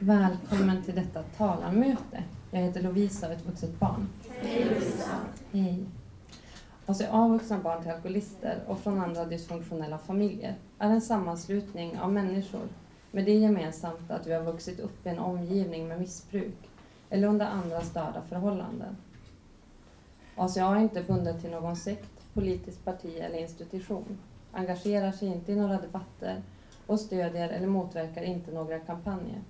Välkommen till detta talarmöte. Jag heter Lovisa och är ett vuxet barn. Hej Lovisa. Hej. ACA Vuxna barn till alkoholister och från andra dysfunktionella familjer är en sammanslutning av människor med det gemensamt att vi har vuxit upp i en omgivning med missbruk eller under andra störda förhållanden. ACA är inte bundet till någon sekt, politiskt parti eller institution, engagerar sig inte i några debatter och stödjer eller motverkar inte några kampanjer.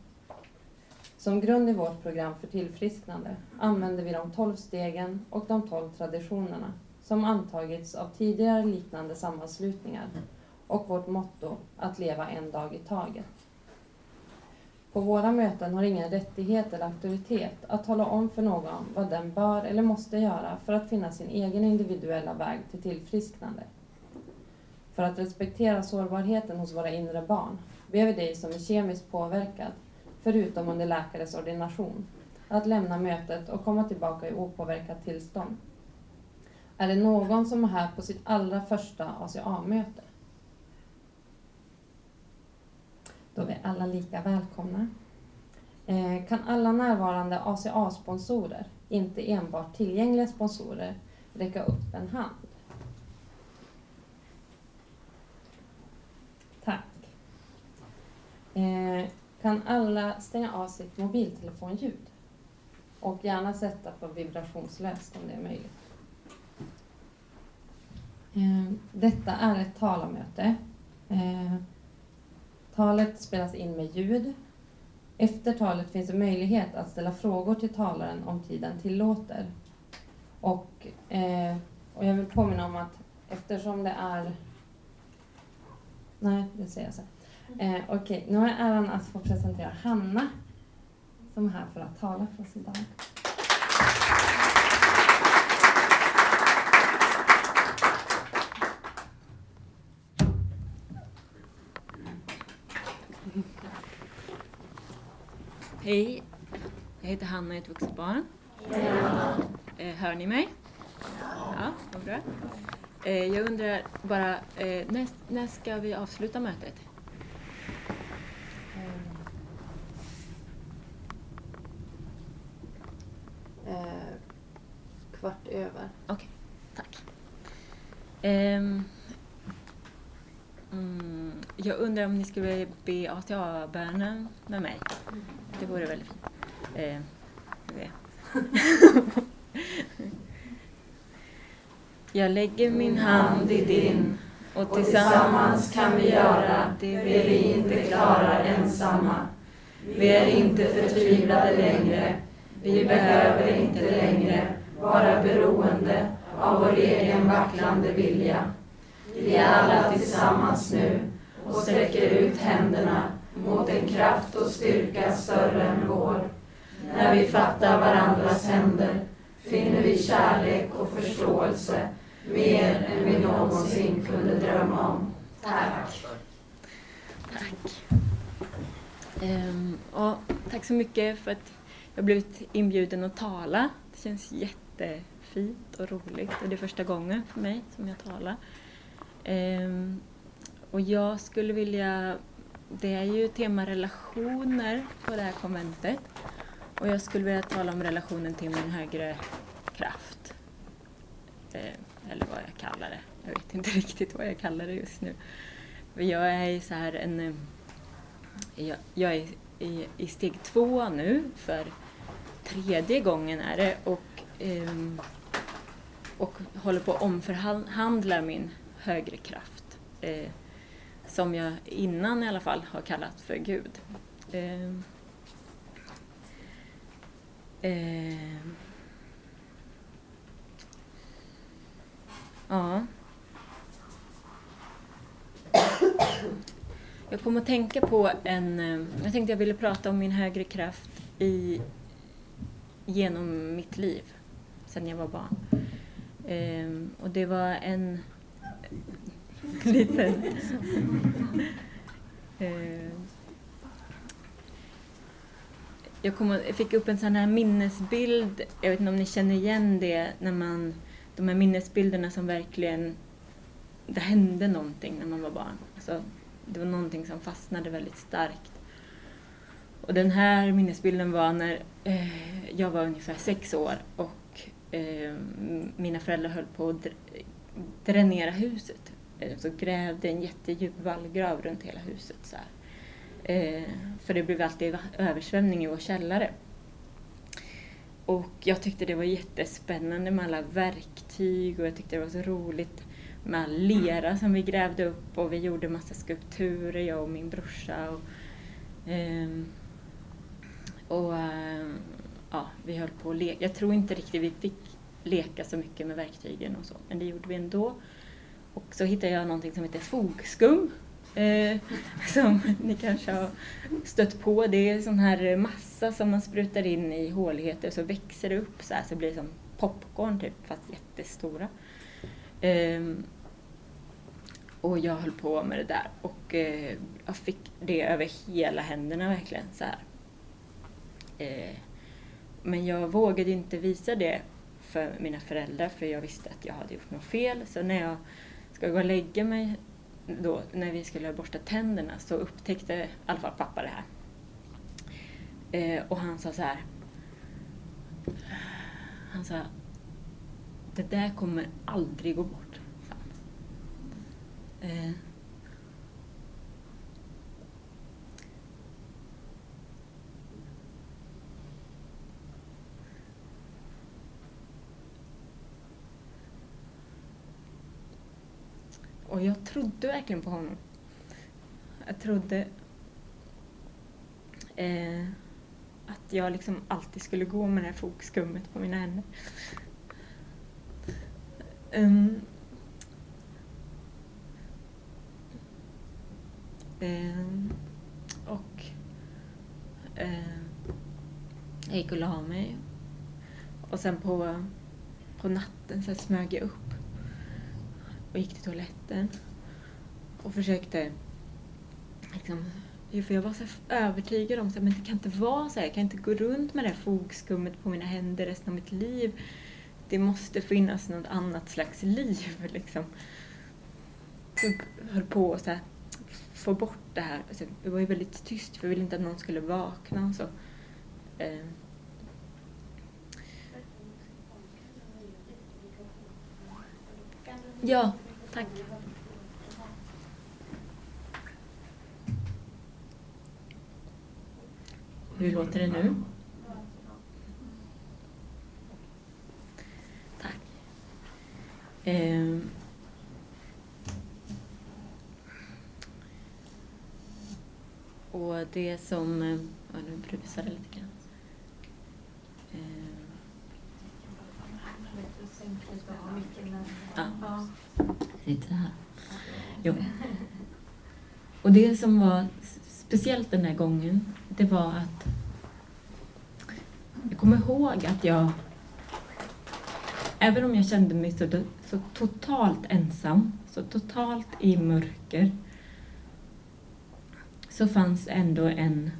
Som grund i vårt program för tillfrisknande använder vi de tolv stegen och de tolv traditionerna som antagits av tidigare liknande sammanslutningar och vårt motto att leva en dag i taget. På våra möten har ingen rättighet eller auktoritet att tala om för någon vad den bör eller måste göra för att finna sin egen individuella väg till tillfrisknande. För att respektera sårbarheten hos våra inre barn ber vi dig som är kemiskt påverkad, förutom under läkares ordination, att lämna mötet och komma tillbaka i opåverkat tillstånd. Är det någon som är här på sitt allra första ACA-möte? Då är vi alla lika välkomna. Eh, kan alla närvarande ACA-sponsorer, inte enbart tillgängliga sponsorer, räcka upp en hand? Tack. Eh, kan alla stänga av sitt mobiltelefonljud? Och gärna sätta på vibrationslöst om det är möjligt. Eh, detta är ett talarmöte. Eh, talet spelas in med ljud. Efter talet finns det möjlighet att ställa frågor till talaren om tiden tillåter. Och, eh, och jag vill påminna om att eftersom det är... Nej, det säger jag sen. Eh, Okej, okay. nu har jag äran att få presentera Hanna som är här för att tala för oss idag. Hej, jag heter Hanna, jag är ett vuxet barn. Eh, hör ni mig? Ja, vad bra. Eh, jag undrar bara, eh, när, när ska vi avsluta mötet? Kvart över. Okej, okay, tack. Um, mm, jag undrar om ni skulle be ATA-bönen med mig? Det vore väldigt fint. Eh, jag lägger min hand i din och tillsammans kan vi göra det vi inte klarar ensamma. Vi är inte förtvivlade längre. Vi behöver inte längre vara beroende av vår egen vacklande vilja. Vi är alla tillsammans nu och sträcker ut händerna mot en kraft och styrka större än vår. När vi fattar varandras händer finner vi kärlek och förståelse mer än vi någonsin kunde drömma om. Tack. Tack. Um, och tack så mycket för att jag blivit inbjuden att tala. Det känns jättefint och roligt. Det är första gången för mig som jag talar. Ehm, och jag skulle vilja det är ju tema relationer på det här konventet. Och jag skulle vilja tala om relationen till min högre kraft. Ehm, eller vad jag kallar det. Jag vet inte riktigt vad jag kallar det just nu. Jag är så här en... Eh, jag, jag är i, i, steg två nu, för tredje gången är det. Och, eh, och håller på att omförhandla min högre kraft. Eh, som jag innan i alla fall har kallat för Gud. Eh, eh, ja. Jag kom att tänka på en... Eh, jag tänkte jag ville prata om min högre kraft i, genom mitt liv, sedan jag var barn. Eh, och det var en liten... eh, jag, kom, jag fick upp en sån här minnesbild, jag vet inte om ni känner igen det, när man, de här minnesbilderna som verkligen, det hände någonting när man var barn. Alltså, det var någonting som fastnade väldigt starkt. Och den här minnesbilden var när eh, jag var ungefär sex år och eh, mina föräldrar höll på att dränera huset. Eh, så grävde en jättedjup vallgrav runt hela huset. Så eh, för det blev alltid översvämning i vår källare. Och jag tyckte det var jättespännande med alla verktyg och jag tyckte det var så roligt med all lera som vi grävde upp och vi gjorde massa skulpturer, jag och min brorsa. Och, eh, och ehm, ja, vi höll på att leka. Jag tror inte riktigt vi fick leka så mycket med verktygen och så, men det gjorde vi ändå. Och så hittade jag någonting som heter fogskum. Eh, som ni kanske har stött på. Det är sån här massa som man sprutar in i håligheter så växer det upp så här så det som popcorn typ, fast jättestora. Eh, och jag höll på med det där och eh, jag fick det över hela händerna verkligen så här. Eh, men jag vågade inte visa det för mina föräldrar för jag visste att jag hade gjort något fel. Så när jag ska gå och lägga mig då, när vi skulle borsta tänderna så upptäckte i alla fall pappa det här. Eh, och han sa så här. Han sa, det där kommer aldrig gå bort. Eh, Och jag trodde verkligen på honom. Jag trodde eh, att jag liksom alltid skulle gå med det här fogskummet på mina händer. Um, um, och uh, jag gick och la mig. Och sen på, på natten så smög jag upp och gick till toaletten och försökte liksom, för jag var så övertygad om att det kan inte vara så här. Jag kan inte gå runt med det här fogskummet på mina händer resten av mitt liv. Det måste finnas något annat slags liv. Liksom. Så jag höll på att få bort det här. Alltså, det var ju väldigt tyst för jag ville inte att någon skulle vakna. och Så. Ehm. Ja, tack. Hur låter det nu? Tack. Eh. Och det som... Eh, ja, nu brusar det lite grann. Eh. Ja. Sitter här. Jo. Och det som var speciellt den här gången, det var att jag kommer ihåg att jag, även om jag kände mig så, så totalt ensam, så totalt i mörker, så fanns ändå en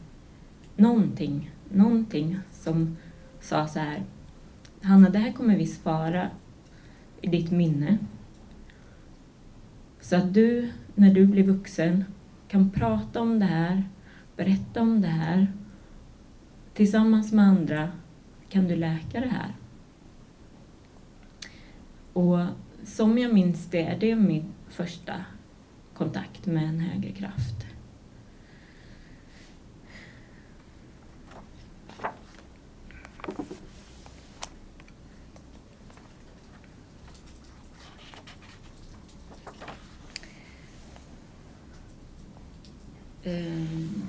någonting, någonting som sa så här, Hanna, det här kommer vi spara i ditt minne. Så att du, när du blir vuxen, kan prata om det här, berätta om det här. Tillsammans med andra kan du läka det här. Och som jag minns det, det är min första kontakt med en högre kraft. Ehm,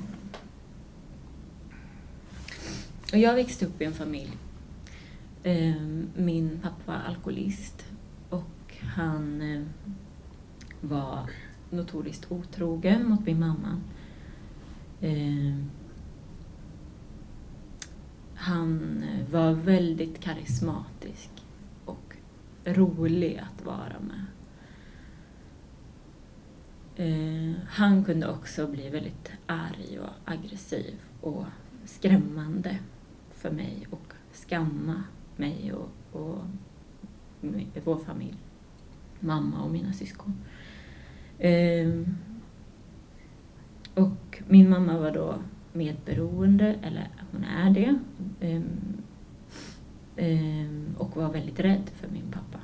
och jag växte upp i en familj. Ehm, min pappa var alkoholist och han eh, var notoriskt otrogen mot min mamma. Ehm, han var väldigt karismatisk och rolig att vara med. Eh, han kunde också bli väldigt arg och aggressiv och skrämmande för mig och skamma mig och, och vår familj. Mamma och mina syskon. Eh, och min mamma var då medberoende, eller hon är det. Um, och var väldigt rädd för min pappa.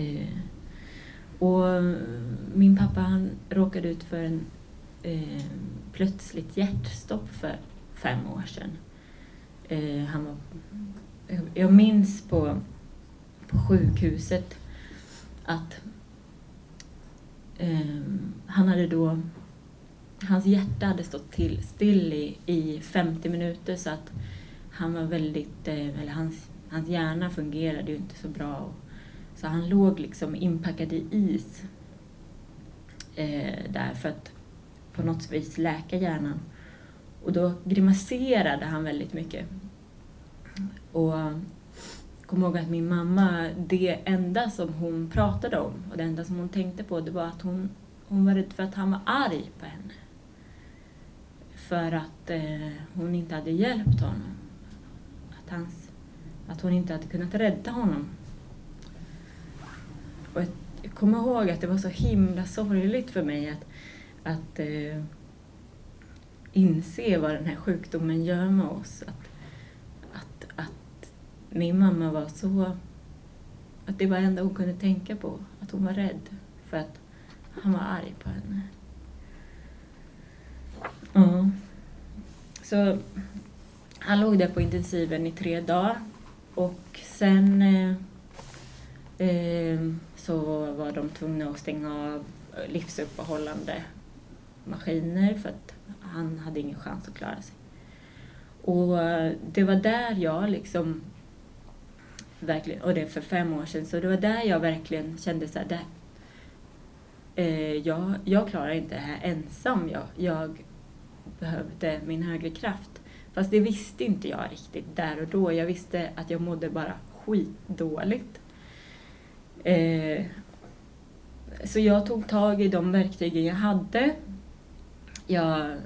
Uh, och min pappa han råkade ut för en eh, plötsligt hjärtstopp för fem år sedan. Eh, han var, jag minns på, på sjukhuset att eh, han hade då hans hjärta hade stått till, still i, i 50 minuter så att han var väldigt, eh, eller hans, hans hjärna fungerade ju inte så bra. Och, så han låg liksom inpackad i is eh, där för att på något vis läka hjärnan. Och då grimaserade han väldigt mycket. Och kom ihåg att min mamma, det enda som hon pratade om och det enda som hon tänkte på det var att hon, hon var rädd för att han var arg på henne för att eh, hon inte hade hjälpt honom. Att, hans, att hon inte hade kunnat rädda honom. Jag kommer ihåg att det var så himla sorgligt för mig att, att eh, inse vad den här sjukdomen gör med oss. Att, att, att min mamma var så... Att det var det enda hon kunde tänka på. Att hon var rädd för att han var arg på henne. Ja. Så han låg där på intensiven i tre dagar och sen eh, eh, så var de tvungna att stänga av livsuppehållande maskiner för att han hade ingen chans att klara sig. Och eh, det var där jag liksom verkligen, och det är för fem år sedan, så det var där jag verkligen kände så här, det, eh, jag, jag klarar inte det här ensam. Jag, jag behövde min högre kraft. Fast det visste inte jag riktigt där och då. Jag visste att jag mådde bara skitdåligt. Eh, så jag tog tag i de verktygen jag hade. Jag eh,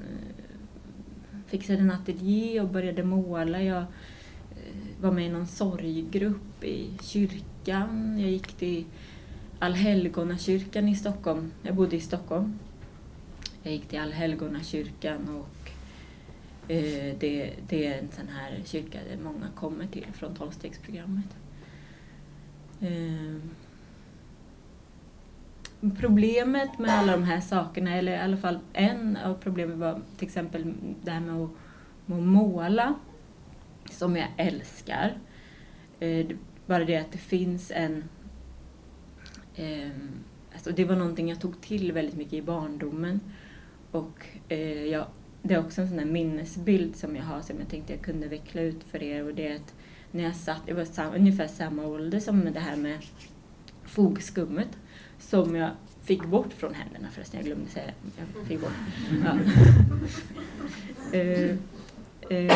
fixade en ateljé och började måla. Jag eh, var med i någon sorggrupp i kyrkan. Jag gick till Allhelgonakyrkan i Stockholm. Jag bodde i Stockholm. Jag gick till Allhelgonakyrkan och eh, det, det är en sån här kyrka där många kommer till från tolvstegsprogrammet. Eh, problemet med alla de här sakerna, eller i alla fall en av problemen var till exempel det här med att, med att måla, som jag älskar. Eh, bara det att det finns en eh, alltså det var någonting jag tog till väldigt mycket i barndomen. Och eh, jag, det är också en sån där minnesbild som jag har som jag tänkte jag kunde veckla ut för er. Och det är att när jag satt, jag var sam, ungefär samma ålder som det här med fogskummet som jag fick bort från händerna förresten, jag glömde säga Jag fick bort. Ja. uh, uh,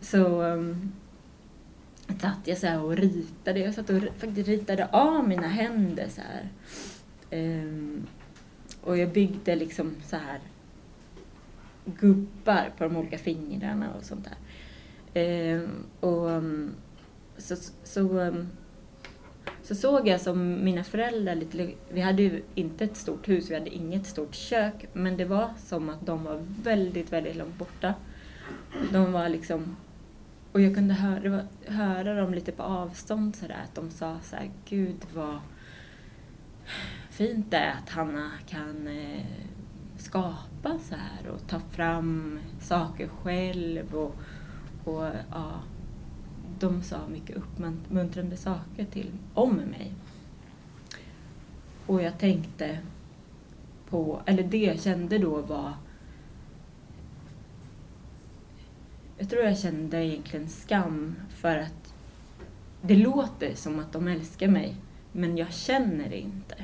så um, satt jag så här och ritade. Jag satt och faktiskt ritade av mina händer så här. Um, och jag byggde liksom så här gubbar på de olika fingrarna och sånt där. Eh, och um, så, så, um, så såg jag som mina föräldrar lite, vi hade ju inte ett stort hus, vi hade inget stort kök, men det var som att de var väldigt, väldigt långt borta. De var liksom, och jag kunde höra, höra dem lite på avstånd sådär, att de sa så här, gud vad fint det är att Hanna kan eh, skapa så här och ta fram saker själv och, och ja, de sa mycket uppmuntrande saker till, om mig. Och jag tänkte på, eller det jag kände då var jag tror jag kände egentligen skam för att det låter som att de älskar mig, men jag känner det inte.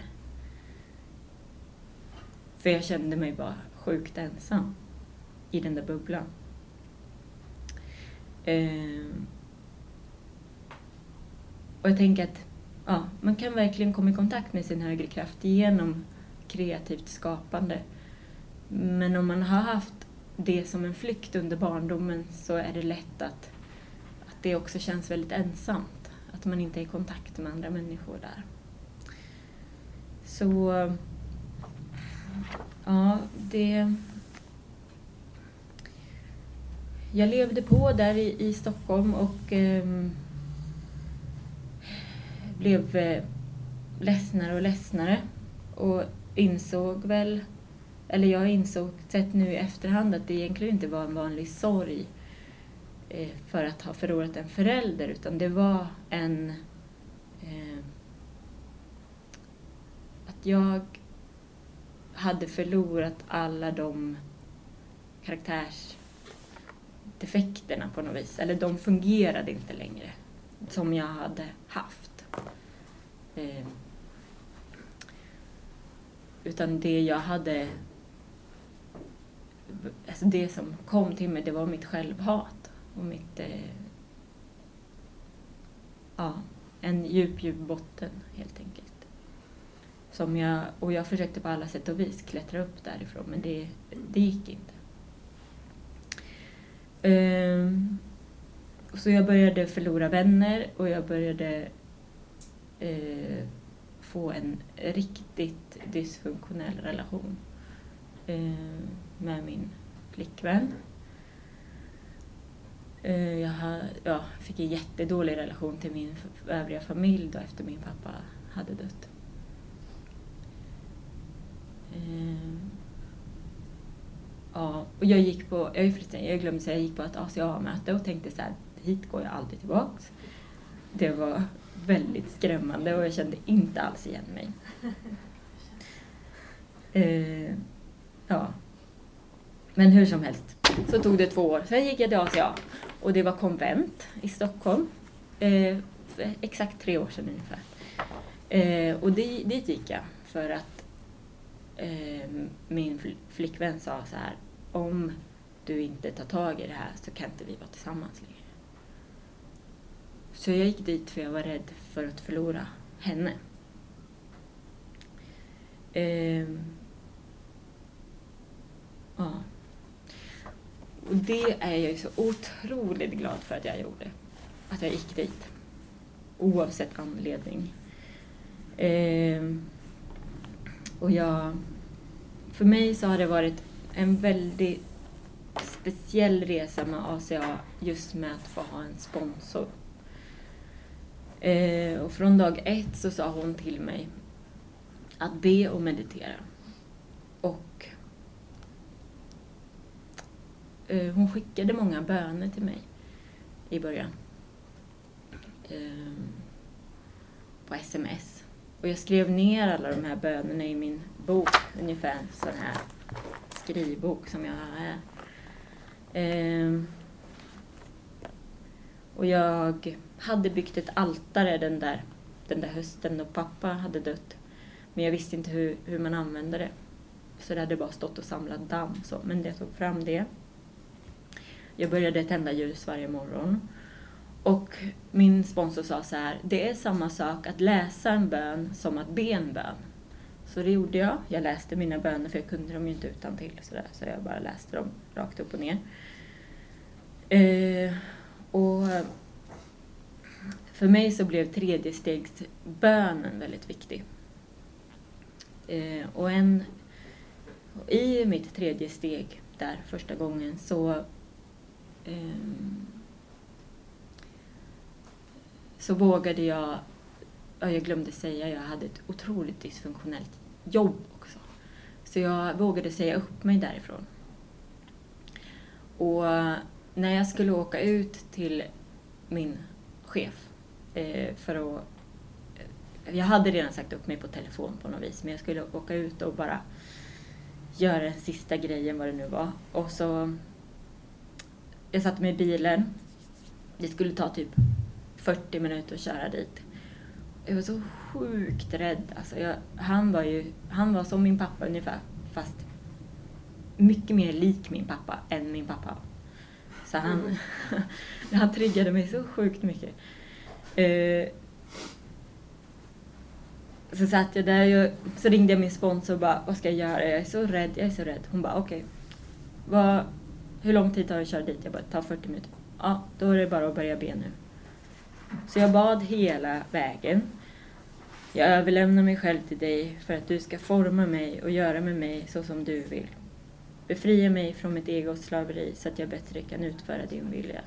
För jag kände mig bara sjukt ensam i den där bubblan. Eh, och jag tänker att ja, man kan verkligen komma i kontakt med sin högre kraft genom kreativt skapande. Men om man har haft det som en flykt under barndomen så är det lätt att, att det också känns väldigt ensamt. Att man inte är i kontakt med andra människor där. Så Ja, det... jag levde på där i, i Stockholm och um, blev eh, ledsnare och ledsnare. Och insåg väl, eller jag insåg sett nu i efterhand att det egentligen inte var en vanlig sorg eh, för att ha förlorat en förälder utan det var en eh, att jag hade förlorat alla de karaktärsdefekterna på något vis. Eller de fungerade inte längre som jag hade haft. Eh, utan det jag hade... Alltså det som kom till mig, det var mitt självhat och mitt... Eh, ja, en djup, djup botten helt enkelt. Som jag, och jag försökte på alla sätt och vis klättra upp därifrån men det, det gick inte. Eh, så jag började förlora vänner och jag började eh, få en riktigt dysfunktionell relation eh, med min flickvän. Eh, jag ha, ja, fick en jättedålig relation till min övriga familj då efter min pappa hade dött. Eh, ja, och jag gick på, jag, förresten, jag glömde säga, jag gick på ett ACA-möte och tänkte så här, hit går jag aldrig tillbaks. Det var väldigt skrämmande och jag kände inte alls igen mig. Eh, ja. Men hur som helst så tog det två år. Sen gick jag till ACA och det var konvent i Stockholm. Eh, exakt tre år sedan ungefär. Eh, och dit, dit gick jag för att eh, min flickvän sa så här, om du inte tar tag i det här så kan inte vi vara tillsammans längre. Så jag gick dit för jag var rädd för att förlora henne. Eh, ja. Och det är jag ju så otroligt glad för att jag gjorde. Att jag gick dit. Oavsett anledning. Eh, och jag... För mig så har det varit en väldigt speciell resa med ACA just med att få ha en sponsor. Eh, och från dag ett så sa hon till mig att be och meditera. Och eh, hon skickade många böner till mig i början. Eh, på sms. Och jag skrev ner alla de här bönerna i min bok, ungefär en sån här skrivbok som jag har här. Ehm, och jag hade byggt ett altare den där, den där hösten då pappa hade dött. Men jag visste inte hur, hur man använde det. Så det hade bara stått och samlat damm. Så. Men jag tog fram det. Jag började tända ljus varje morgon. Och min sponsor sa så här, det är samma sak att läsa en bön som att be en bön. Så det gjorde jag. Jag läste mina böner för jag kunde dem ju inte utan till så, där, så jag bara läste dem rakt upp och ner. Eh, och för mig så blev tredje stegsbönen väldigt viktig. Eh, och en, i mitt tredje steg där första gången så eh, så vågade jag, jag glömde säga, jag hade ett otroligt dysfunktionellt jobb också. Så jag vågade säga upp mig därifrån. Och när jag skulle åka ut till min chef eh, för att... Eh, jag hade redan sagt upp mig på telefon på något vis, men jag skulle åka ut och bara göra den sista grejen, vad det nu var. Och så... Jag satte mig i bilen. Det skulle ta typ 40 minuter att köra dit. Jag var så sjukt rädd. Alltså jag, han, var ju, han var som min pappa ungefär, fast mycket mer lik min pappa än min pappa. Så han, mm. han triggade mig så sjukt mycket. Eh, så satt jag där, och så ringde jag min sponsor och bara, vad ska jag göra? Jag är så rädd, jag är så rädd. Hon bara, okej. Okay. Hur lång tid tar det att köra dit? Jag bara, ta 40 minuter. Ja, då är det bara att börja be nu. Så jag bad hela vägen. Jag överlämnar mig själv till dig för att du ska forma mig och göra med mig så som du vill. Befria mig från mitt egos slaveri så att jag bättre kan utföra din vilja.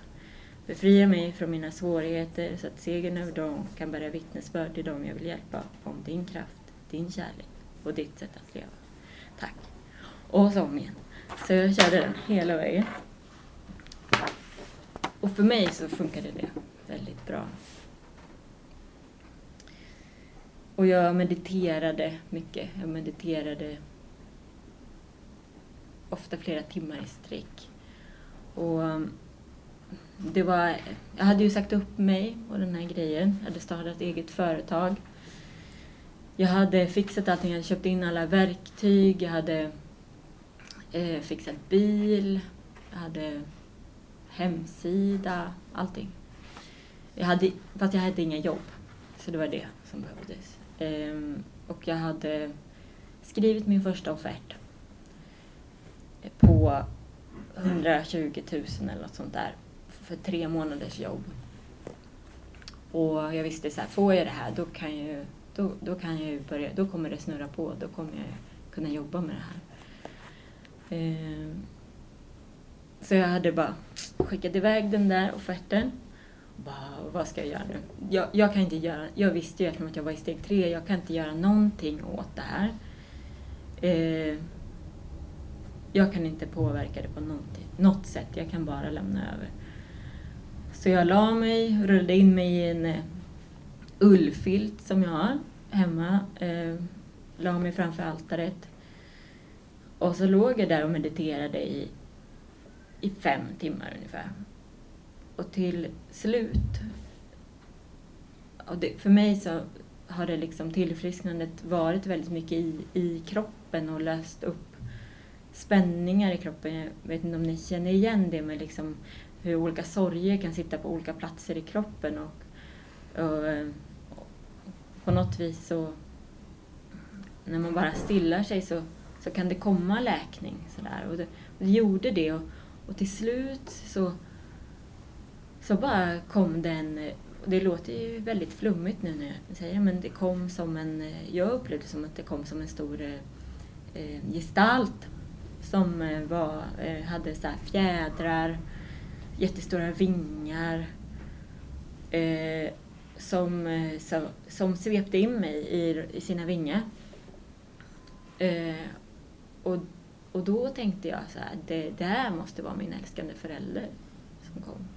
Befria mig från mina svårigheter så att segern över dem kan bära vittnesbörd till dem jag vill hjälpa om din kraft, din kärlek och ditt sätt att leva. Tack. Och så om igen. Så jag körde den hela vägen. Och för mig så funkade det väldigt bra. Och jag mediterade mycket. Jag mediterade ofta flera timmar i sträck. Och um, det var, jag hade ju sagt upp mig och den här grejen. Jag hade startat eget företag. Jag hade fixat allting, jag hade köpt in alla verktyg, jag hade eh, fixat bil, jag hade hemsida, allting. Jag hade, fast jag hade inga jobb, så det var det som behövdes. Eh, och jag hade skrivit min första offert på 120 000 eller något sånt där för tre månaders jobb. Och jag visste så här, får jag det här då kan jag då, då kan jag börja, då kommer det snurra på, då kommer jag kunna jobba med det här. Eh, så jag hade bara skickat iväg den där offerten. Bara, vad ska jag göra nu? Jag, jag, kan inte göra, jag visste ju eftersom att jag var i steg tre, jag kan inte göra någonting åt det här. Eh, jag kan inte påverka det på något sätt, jag kan bara lämna över. Så jag la mig, rullade in mig i en eh, ullfilt som jag har hemma, Eh, la mig framför altaret. Och så låg jag där och mediterade i, i fem timmar ungefär. Och till slut, och det, för mig så har det liksom tillfrisknandet varit väldigt mycket i, i kroppen och löst upp spänningar i kroppen. Jag vet inte om ni känner igen det med liksom hur olika sorger kan sitta på olika platser i kroppen och, och, och på något vis så när man bara stillar sig så, så kan det komma läkning. Sådär. Och, det, och det gjorde det och, och till slut så, så bara kom den det låter ju väldigt flummigt nu när jag säger det, men det kom som en, jag upplevde det som att det kom som en stor eh, gestalt som eh, var, eh, hade så fjädrar, jättestora vingar eh, som, som svepte in mig i, i sina vingar. Och, och då tänkte jag så här, det där måste vara min älskande förälder som kom.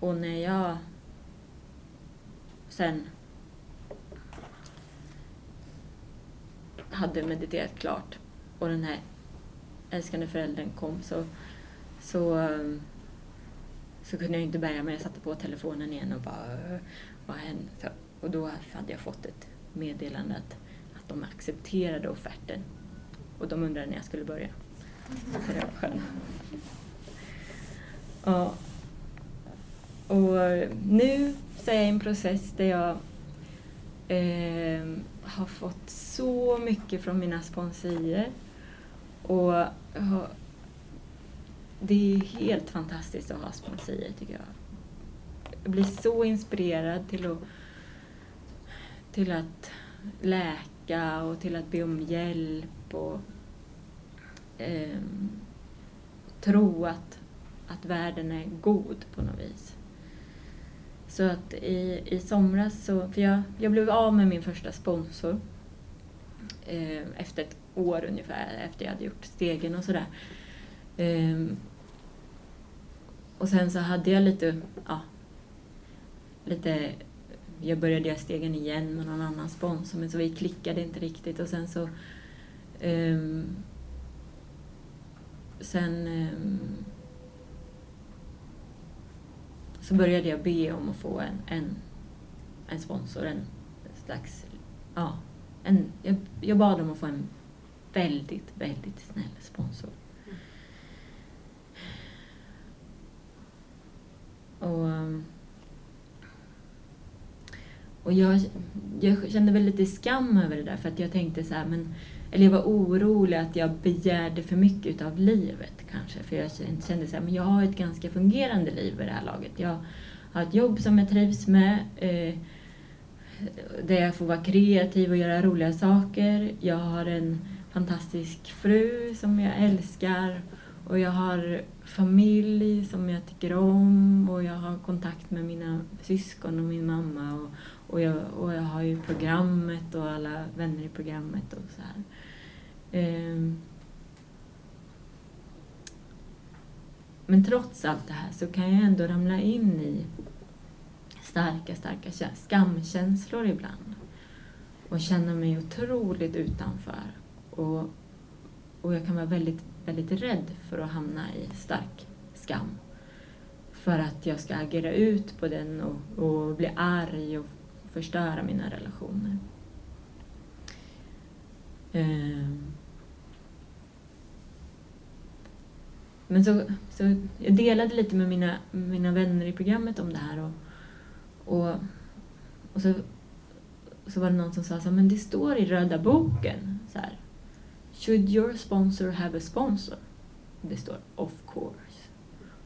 Och när jag sen hade mediterat klart och den här älskande föräldern kom så, så, ehm, så kunde jag inte bärga mig. Jag satte på telefonen igen och bara, vad hände? Och då hade jag fått ett meddelande att, att de accepterade offerten. Och de undrade när jag skulle börja. Så det var skönt. Ja. och nu så är jag i en process där jag eh, har fått så mycket från mina sponsorer. Och det är helt fantastiskt att ha sponsorer tycker jag. Jag blir så inspirerad till att, till att läka och till att be om hjälp och eh, tro att, att världen är god på något vis. Så att i, i somras så, för jag, jag blev av med min första sponsor eh, efter ett år ungefär, efter jag hade gjort stegen och sådär. Eh, och sen så hade jag lite, ja, lite, jag började göra stegen igen med någon annan sponsor men så vi klickade inte riktigt och sen så eh, sen ehm, så började jag be om att få en, en, en sponsor, en slags, ja, en, jag, jag bad om att få en väldigt, väldigt snäll sponsor. Och, och jag, jag kände väl lite skam över det där för att jag tänkte så här, men eller jag var orolig att jag begärde för mycket av livet kanske. För jag kände så här, men jag har ett ganska fungerande liv vid det här laget. Jag har ett jobb som jag trivs med. Eh, där jag får vara kreativ och göra roliga saker. Jag har en fantastisk fru som jag älskar och jag har familj som jag tycker om och jag har kontakt med mina syskon och min mamma och, och, jag, och jag har ju programmet och alla vänner i programmet och så här. Ehm. Men trots allt det här så kan jag ändå ramla in i starka, starka skamkänslor ibland och känna mig otroligt utanför. Och, och jag kan vara väldigt, väldigt rädd för att hamna i stark skam. För att jag ska agera ut på den och, och bli arg och förstöra mina relationer. Um, Men så, så jag delade lite med mina, mina vänner i programmet om det här och, och, och så, så var det någon som sa så här, men det står i röda boken så här. Should your sponsor have a sponsor? Det står of course.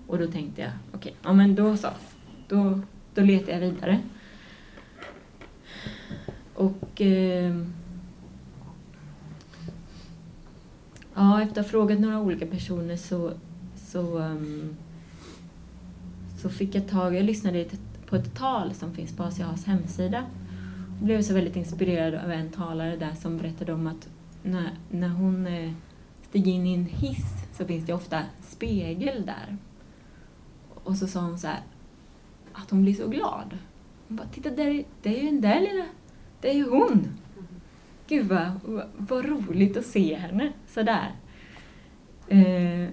Och då tänkte jag, okej, okay, ja men då så. Då, då letar jag vidare. Och eh, ja, efter att ha frågat några olika personer så så, um, så fick jag tag, jag lyssnade på ett tal som finns på ACAs hemsida Jag blev så väldigt inspirerad av en talare där som berättade om att när, när hon eh, stiger in i en hiss så finns det ofta spegel där. Och så sa hon så här, att hon blir så glad. Hon bara, titta där, det är ju den där lilla, det är ju hon. Gud vad, vad roligt att se henne sådär. Eh,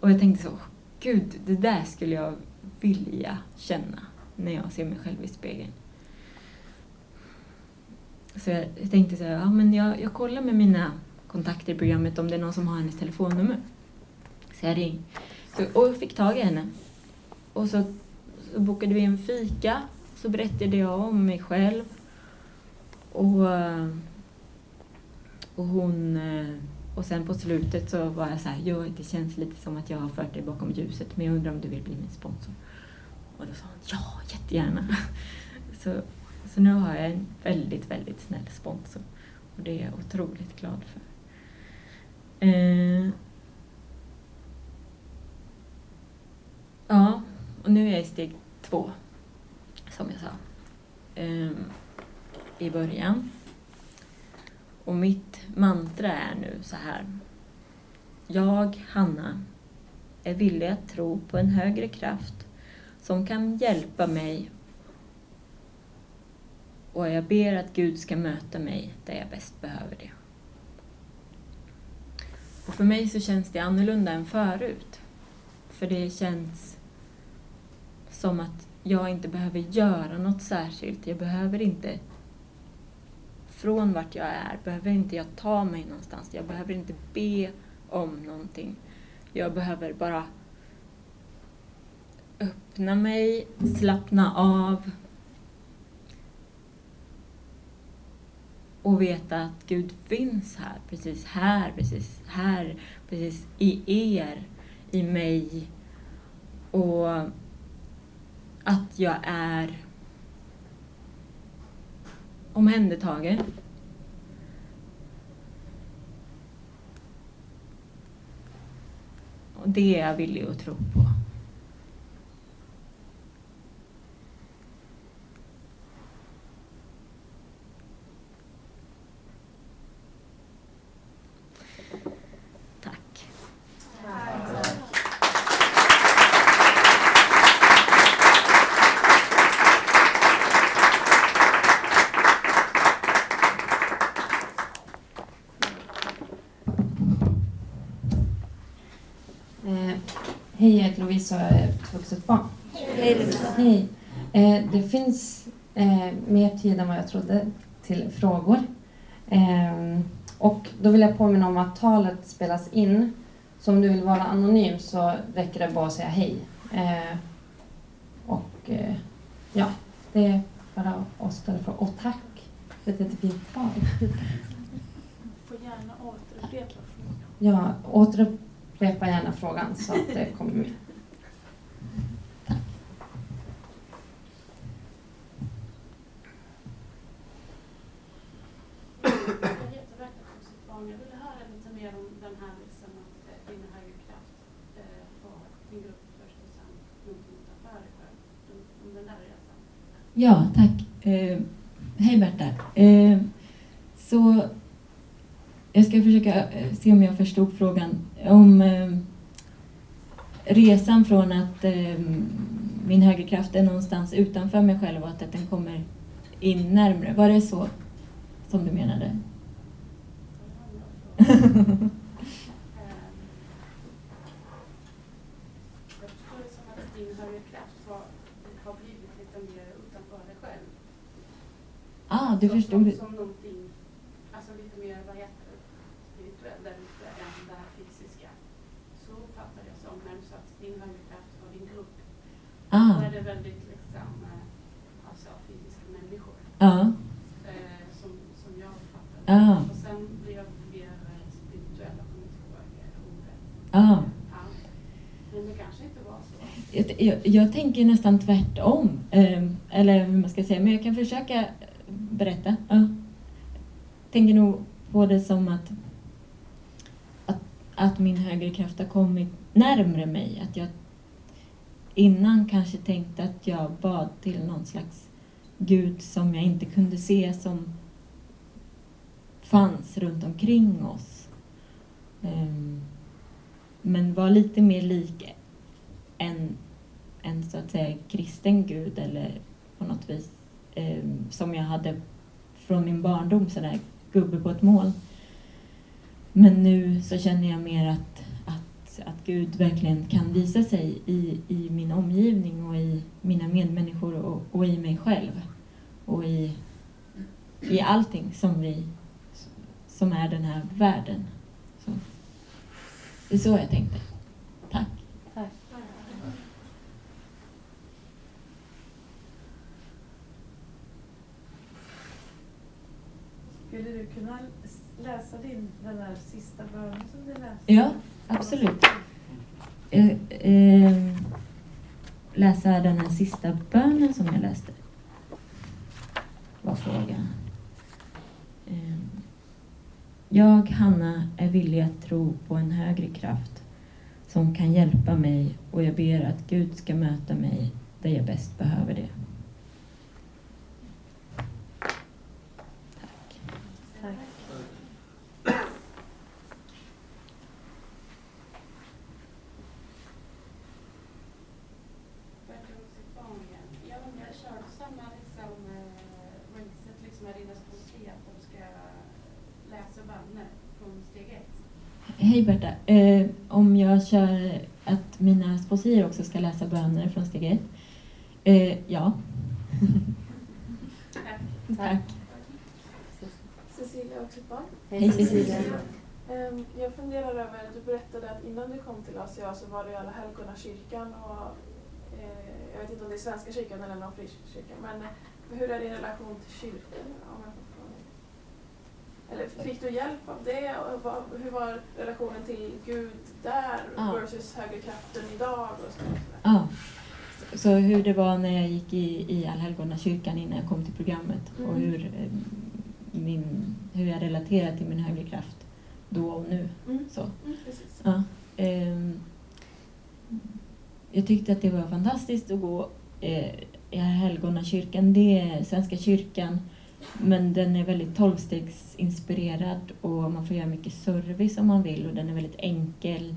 och jag tänkte så, gud, det där skulle jag vilja känna när jag ser mig själv i spegeln. Så jag tänkte så här, ja men jag, jag kollar med mina kontakter i programmet om det är någon som har hennes telefonnummer. Så jag ringde. och jag fick tag i henne. Och så, så bokade vi en fika. Så berättade jag om mig själv. Och, eh, och hon eh, och sen på slutet så var jag så här, jo, det känns lite som att jag har fört dig bakom ljuset men jag undrar om du vill bli min sponsor? Och då sa hon, ja, jättegärna. Så, så nu har jag en väldigt, väldigt snäll sponsor och det är jag otroligt glad för. Eh, ja, och nu är jag i steg två, som jag sa eh, i början. Och mitt mantra är nu så här. Jag, Hanna, är villig att tro på en högre kraft som kan hjälpa mig och jag ber att Gud ska möta mig där jag bäst behöver det. Och för mig så känns det annorlunda än förut. För det känns som att jag inte behöver göra något särskilt. Jag behöver inte från vart jag är behöver inte jag ta mig någonstans. Jag behöver inte be om någonting. Jag behöver bara öppna mig, slappna av och veta att Gud finns här, precis här, precis här, precis i er, i mig. Och att jag är omhändertagen. Och det är jag villig att tro på. Hej, Lovisa och jag ett vuxet barn. Hej. Hej. Eh, det finns eh, mer tid än vad jag trodde till frågor. Eh, och då vill jag påminna om att talet spelas in. Så om du vill vara anonym så räcker det bara att säga hej. Eh, och eh, ja, det är bara att ställa frågor. Och tack för ett jättefint tal. Får gärna återupprepa frågan. Ja, återupprepa Upprepa gärna frågan så att det kommer med. Ja, tack. Eh, hej Berta. Eh, så jag ska försöka eh, se om jag förstod frågan. Om eh, resan från att eh, min högerkraft är någonstans utanför mig själv och att den kommer in närmre. Var det så som du menade? Jag förstår det som att din högre kraft har, har blivit lite mer utanför dig själv ah, du som, förstod som, som någonting, alltså lite mer, vad heter det, ute än det här fysiska. Så uppfattar jag som när du sa att din högre kraft var din grupp. Ah, Då är det väldigt liksom, eh, alltså fysiska människor. ja. Eh, som, som jag uppfattar det. Ah, Och sen blir jag mer eh, spirituell, jag kommer inte ihåg ordet. ah. Ja. Men det kanske inte var så. Jag, jag, jag tänker nästan tvärtom. Eh, eller hur man ska säga, men jag kan försöka berätta. Ja. Tänker nog på det som att, att, att min högre kraft har kommit närmre mig. Att jag innan kanske tänkte att jag bad till någon slags gud som jag inte kunde se som fanns runt omkring oss. Ehm, men var lite mer lik en, en så att säga kristen gud eller på något vis eh, som jag hade från min barndom, sådär gubbe på ett moln. Men nu så känner jag mer att, att, att Gud verkligen kan visa sig i, i min omgivning och i mina medmänniskor och, och i mig själv. Och i, i allting som, vi, som är den här världen. Så. Det är så jag tänkte. Tack. Tack. Skulle du kunna s- läsa din, den där sista bönen som du läste? Ja, absolut. Eh, eh, läsa den här sista bönen som jag läste. Var frågan. Eh, jag, Hanna, är villig att tro på en högre kraft som kan hjälpa mig och jag ber att Gud ska möta mig där jag bäst behöver det. Tack. Tack. Verkar hos sitt barn igen. Jag undrar, kör du samma liksom, eh, racet liksom med dina sponsorer att de ska läsa böner från steg ett? Hej Berta. Eh, om jag kör att mina sponsorer också ska läsa böner från steg ett? Eh, ja. Tack. Tack. Cecilia barn. Hej Cecilia. Ehm, Jag funderar över, du berättade att innan du kom till ACA så var du i Alla helgona kyrkan och eh, jag vet inte om det är Svenska kyrkan eller någon frikyrka men hur är din relation till kyrkan? Om jag får fråga? Eller fick du hjälp av det? Och hur var relationen till Gud där Ja. versus högerkraften idag? Och så, Ja. Så hur det var när jag gick i, i Allhelgona kyrkan innan jag kom till programmet och Mm. hur, eh, min, hur jag relaterar till min högre kraft då och nu. mm. Så. Mm. Ja, ehm, jag tyckte att det var fantastiskt att gå eh, i Helgona kyrkan. Det är Svenska kyrkan, men den är väldigt tolvstegsinspirerad och man får göra mycket service om man vill och den är väldigt enkel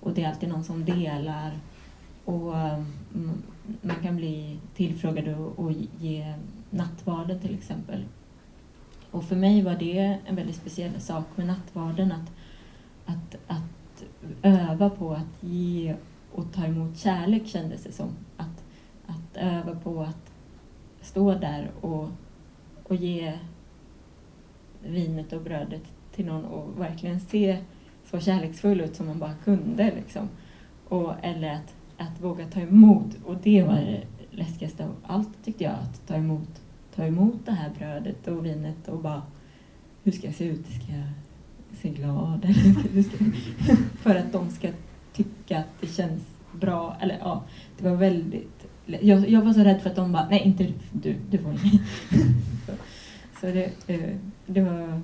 och det är alltid någon som delar och mm, man kan bli tillfrågad och, och ge nattvarden till exempel. Och för mig var det en väldigt speciell sak med nattvarden att, att, att öva på att ge och ta emot kärlek kändes det som. Att, att öva på att stå där och, och ge vinet och brödet till någon och verkligen se så kärleksfull ut som man bara kunde. Liksom. Och, eller att, att våga ta emot. Och det var det läskigaste av allt tyckte jag. Att ta emot, ta emot det här brödet och vinet och bara hur ska jag se ut? Ska jag se glad? Eller ska, för att de ska tycka att det känns bra. Eller ja, det var väldigt... Jag, jag var så rädd för att de bara, nej inte du, du, får inget. så så det, eh, det var...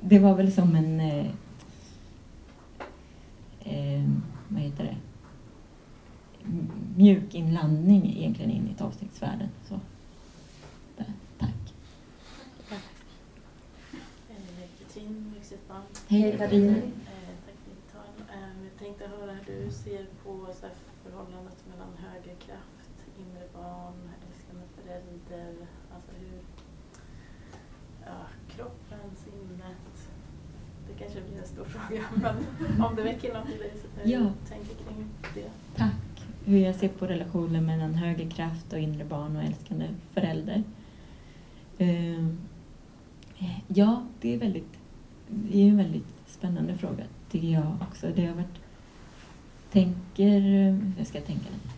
Det var väl som en... Eh, eh, vad heter det? Mjuk inlandning egentligen in i tolvstegsvärlden. Så, där. Tack. Katrin. Hej Katrin. Eh, Tack för ditt tal. Jag tänkte höra hur du ser på så förhållandet mellan högerkraft, inre barn, älskande förälder. Alltså hur ja, kroppen, sinnet. Det kanske blir en stor fråga men om det väcker något i dig så hur Ja. tänker kring det. Tack. Hur jag ser på relationen mellan högre kraft och inre barn och älskande förälder. Eh, Ja, det är, väldigt, det är en väldigt spännande fråga tycker jag också. Det har varit... Tänker... Jag ska tänka lite.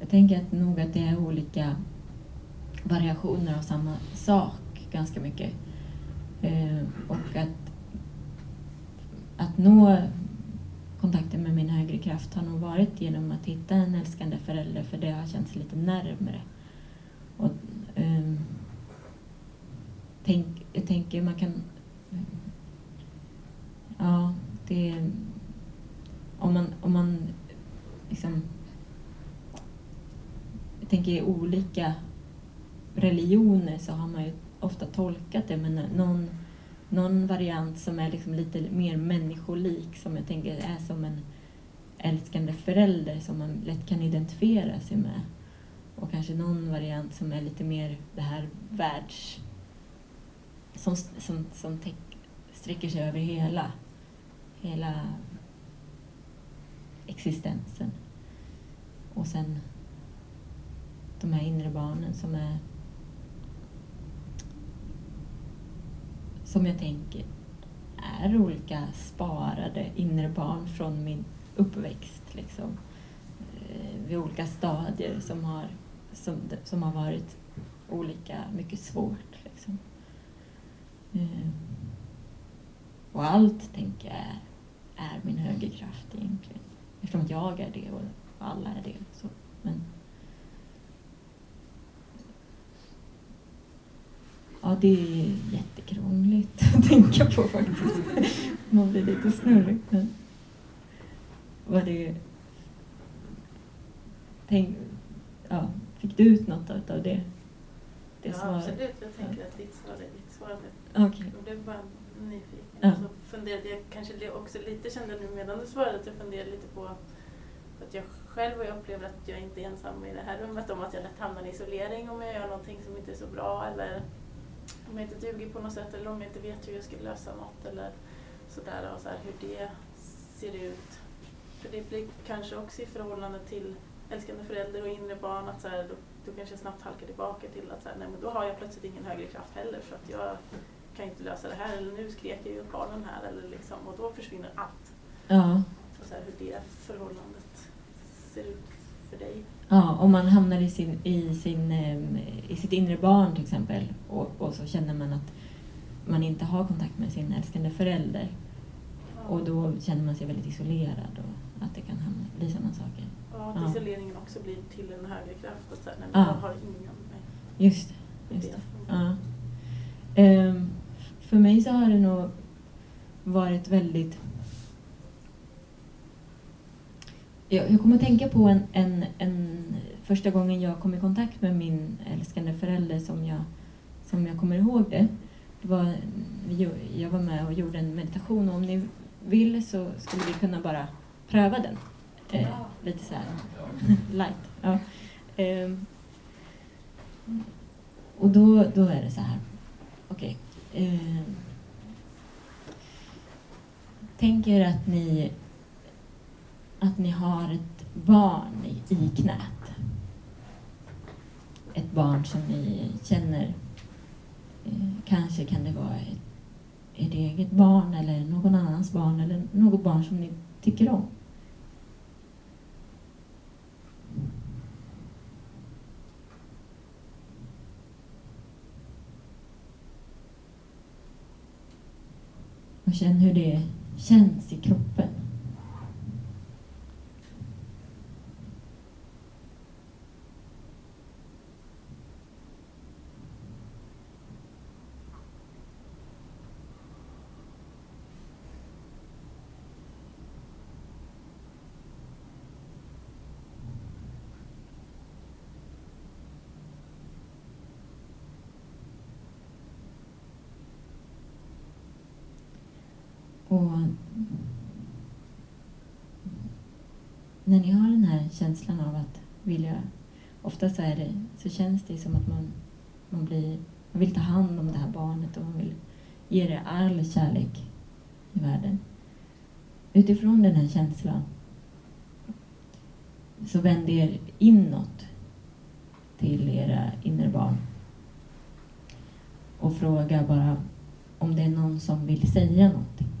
Jag tänker att nog att det är olika variationer av samma sak ganska mycket. Eh, och att, att nå kontakten med min högre kraft har nog varit genom att hitta en älskande förälder för det har känts lite närmre. Och, um, tänk, jag tänker man kan... Ja, det... Om man, om man liksom... Jag tänker i olika religioner så har man ju ofta tolkat det med någon, någon variant som är liksom lite mer människolik som jag tänker är som en älskande förälder som man lätt kan identifiera sig med. Och kanske någon variant som är lite mer det här världs som, som, som täck, sträcker sig över hela, hela existensen. Och sen de här inre barnen som är som jag tänker är olika sparade inre barn från min uppväxt liksom. Eh, vid olika stadier som har, som, som har varit olika mycket svårt. Liksom. Eh, och allt, tänker jag, är, är min högerkraft egentligen. Eftersom jag är det och alla är det. Så. Men, Ja, det är jättekrångligt att tänka på faktiskt. Man blir lite snurrig. Men vad det... Tänk, ja, fick du ut något av det? det ja, svaret? absolut. Jag tänker att ditt svar är ditt svar. Okej. Jag blev bara nyfiken. Ja. Så funderade jag kanske också lite, kände nu medan du svarade, att jag funderade lite på att jag själv och jag upplever att jag inte är ensam i det här rummet om att jag lätt hamnar i isolering om jag gör någonting som inte är så bra eller om jag inte duger på något sätt eller om jag inte vet hur jag ska lösa något eller sådär och så här, hur det ser ut. För det blir kanske också i förhållande till älskande förälder och inre barn att så här, då, kanske jag snabbt halkar tillbaka till att så här, nej, men då har jag plötsligt ingen högre kraft heller för att jag kan inte lösa det här eller nu skrek jag ju åt barnen här eller liksom, och då försvinner allt. Ja. Och så här, hur det förhållandet ser ut för dig. ja, om man hamnar i, sin, i, sin, i sitt inre barn till exempel och, och så känner man att man inte har kontakt med sin älskande förälder och då känner man sig väldigt isolerad och att det kan hamna, bli sådana saker. Ja, att Ja. isoleringen också blir till en högre kraft. Att så här, nej, Ja. jag har ingen med Just det. Just det. Ja. Ehm, för mig så har det nog varit väldigt... Jag, jag kommer att tänka på en, en, en första gången jag kom i kontakt med min älskande förälder som jag, som jag kommer ihåg det. det var, jag var med och gjorde en meditation och om ni vill så skulle vi kunna bara pröva den. Eh, lite så här light. Ja. Ehm, och då, då är det så här. Okej. Eh, tänk er att ni, att ni har ett barn i, i knät. Ett barn som ni känner. Eh, kanske kan det vara ett, ert eget barn eller någon annans barn eller något barn som ni tycker om. Känn hur det känns i kroppen. Och när ni har den här känslan av att vilja, ofta så, är det, så känns det som att man, man, blir, man vill ta hand om det här barnet och man vill ge det all kärlek i världen. Utifrån den här känslan så vänd er inåt till era inre barn och fråga bara om det är någon som vill säga någonting.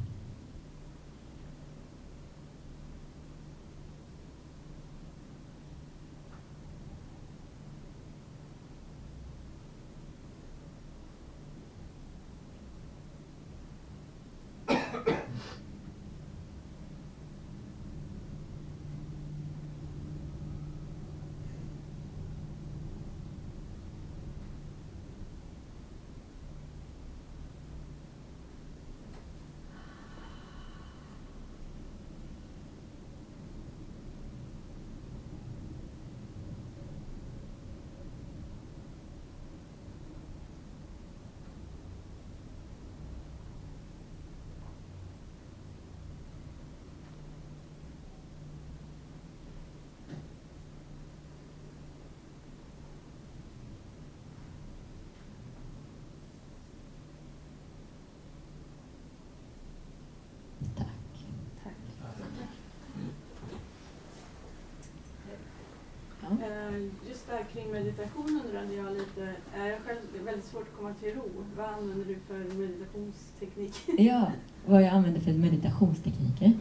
Eh, Ehm, just där kring meditation undrade jag lite, är jag själv det är väldigt svårt att komma till ro. Vad använder du för meditationsteknik? Ja, vad jag använder för meditationstekniker.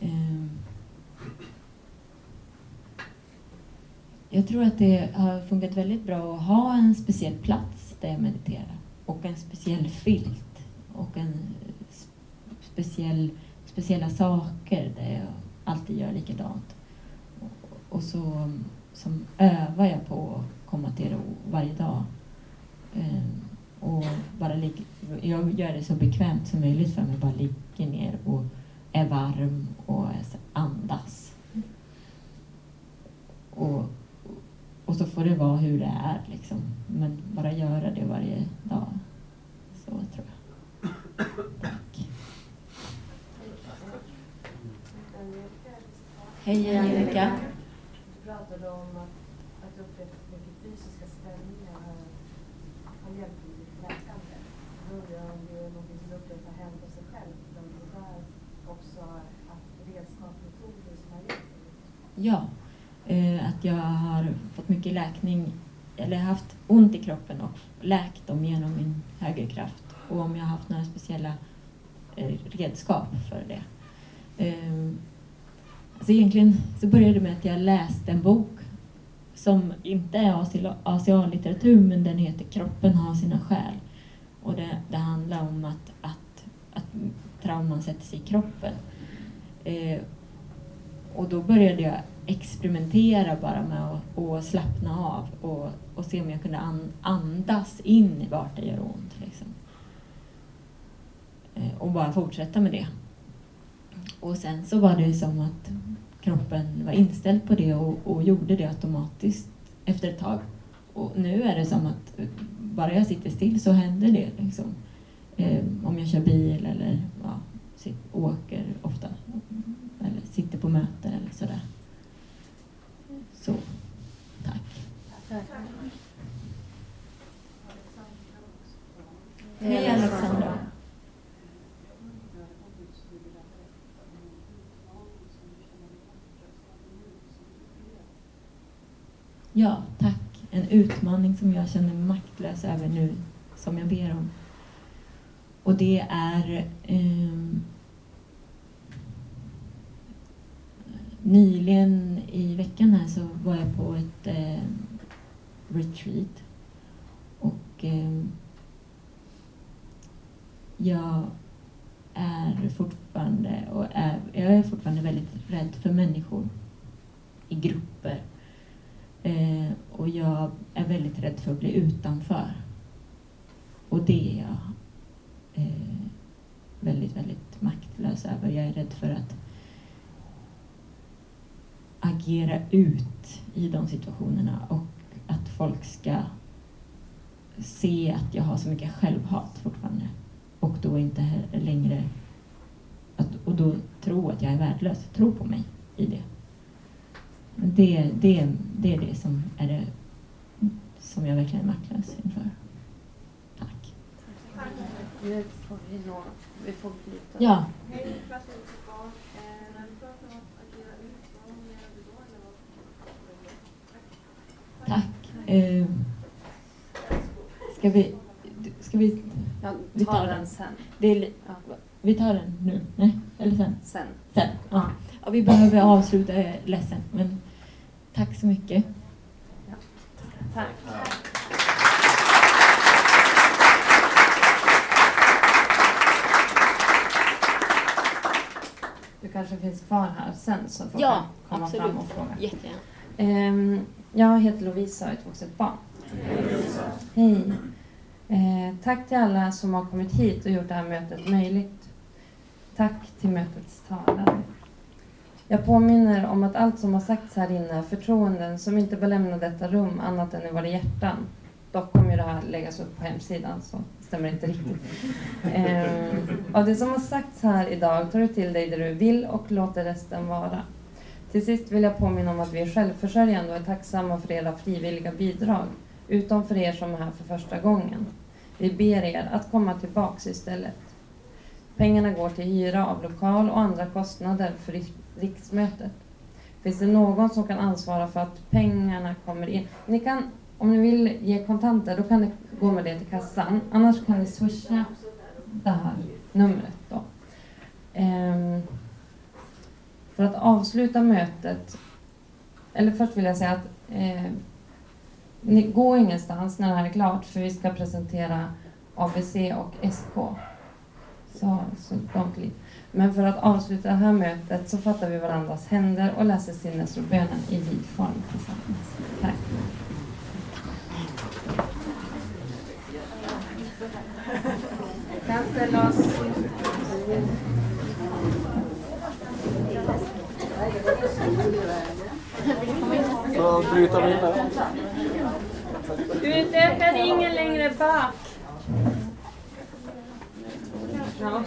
Ehm, jag tror att det har funkat väldigt bra att ha en speciell plats där jag mediterar och en speciell filt och en speciell, speciella saker där jag alltid gör likadant. Och så som övar jag på att komma till ro varje dag. Ehm, och bara lig- jag gör det så bekvämt som möjligt för mig. Bara ligger ner och är varm och andas. Och, och så får det vara hur det är liksom. Men bara göra det varje dag. Så tror jag. Tack. Hej Angelica. Du pratade om att, att du upplevt mycket fysiska spänningar har, har hjälpt dig i ditt läkande. Då undrar jag om det är något som du upplevt har hänt hos dig själv, men det där också har haft redskap, metoder som har hjälpt dig. Ja, eh, att jag har fått mycket läkning, eller haft ont i kroppen och läkt dem genom min högre kraft Och om jag har haft några speciella eh, redskap för det. Eh, så egentligen så började det med att jag läste en bok som inte är ACA-litteratur men den heter Kroppen har sina skäl. Och det, det handlar om att, att, att trauman sätter sig i kroppen. Eh, och då började jag experimentera bara med att, att slappna av och, och se om jag kunde an, andas in i vart det gör ont. Liksom. Eh, och bara fortsätta med det. Och sen så var det som att kroppen var inställd på det och, och gjorde det automatiskt efter ett tag. Och nu är det som att bara jag sitter still så händer det. Liksom. Eh, om jag kör bil eller ja, sitter, åker ofta. Eller sitter på möten eller sådär. Så, tack. Hej Alexandra. Ja, tack. En utmaning som jag känner mig maktlös över nu, som jag ber om. Och det är ehm, Nyligen i veckan här så var jag på ett eh, retreat och eh, jag är fortfarande och är, jag är fortfarande väldigt rädd för människor i grupper. Eh, och jag är väldigt rädd för att bli utanför. Och det är jag eh, väldigt, väldigt maktlös över. Jag är rädd för att agera ut i de situationerna och att folk ska se att jag har så mycket självhat fortfarande och då inte längre och då tro att jag är värdelös. Tro på mig i det. Det, det, det är det som är det som jag verkligen är maktlös inför. Tack. Nu får vi nå, vi får byta. Ja, Hej, klassrummet barn. Eh, när du pratar om att agera ut, vad menar du då? Eller vad? tack. Eh, ska vi... Ska vi... Jag Vi tar tar den sen. Det är, Ja, vi tar den nu? Nej, eller sen? sen. Sen. Ja. ja, vi behöver avsluta. Jag är ledsen. Men tack så mycket. Tack. Du kanske finns kvar här sen så får Ja, komma absolut. fram och fråga. Jättegärna. Ehm, jag heter Lovisa och är ett vuxet barn. Hej. Eh, tack till alla som har kommit hit och gjort det här mötet möjligt. Tack till mötets talare. Jag påminner om att allt som har sagts här inne är förtroenden som inte bör lämna detta rum annat än i våra hjärtan. Dock kommer ju det här läggas upp på hemsidan så det stämmer inte riktigt. Ehm, av det som har sagts här idag tar du till dig det du vill och låter resten vara. Till sist vill jag påminna om att vi är självförsörjande och är tacksamma för era frivilliga bidrag, utom för er som är här för första gången. Vi ber er att komma tillbaks istället. Pengarna går till hyra av lokal och andra kostnader för riksmötet. Finns det någon som kan ansvara för att pengarna kommer in? Ni kan, om ni vill ge kontanter, då kan ni gå med det till kassan. Annars kan ni swisha det här numret då. Um, för att avsluta mötet, eller först vill jag säga att eh, ni går ingenstans när det här är klart för vi ska presentera ABC och SK. Så, så don't leave. Men för att avsluta det här mötet så fattar vi varandras händer och läser sinnesrobönen i vid form tillsammans. Tack. Kan ställa oss Så bryta in där. Utöka ringen längre bak. Ja.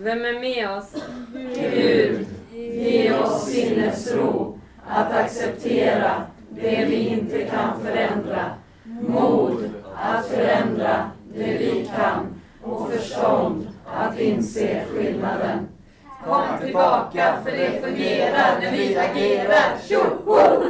Vem är med oss? Gud, ge oss sinnesro att acceptera det vi inte kan förändra, mod att förändra det vi kan och förstånd att inse skillnaden. Kom tillbaka för det fungerar när vi agerar. Tjoho!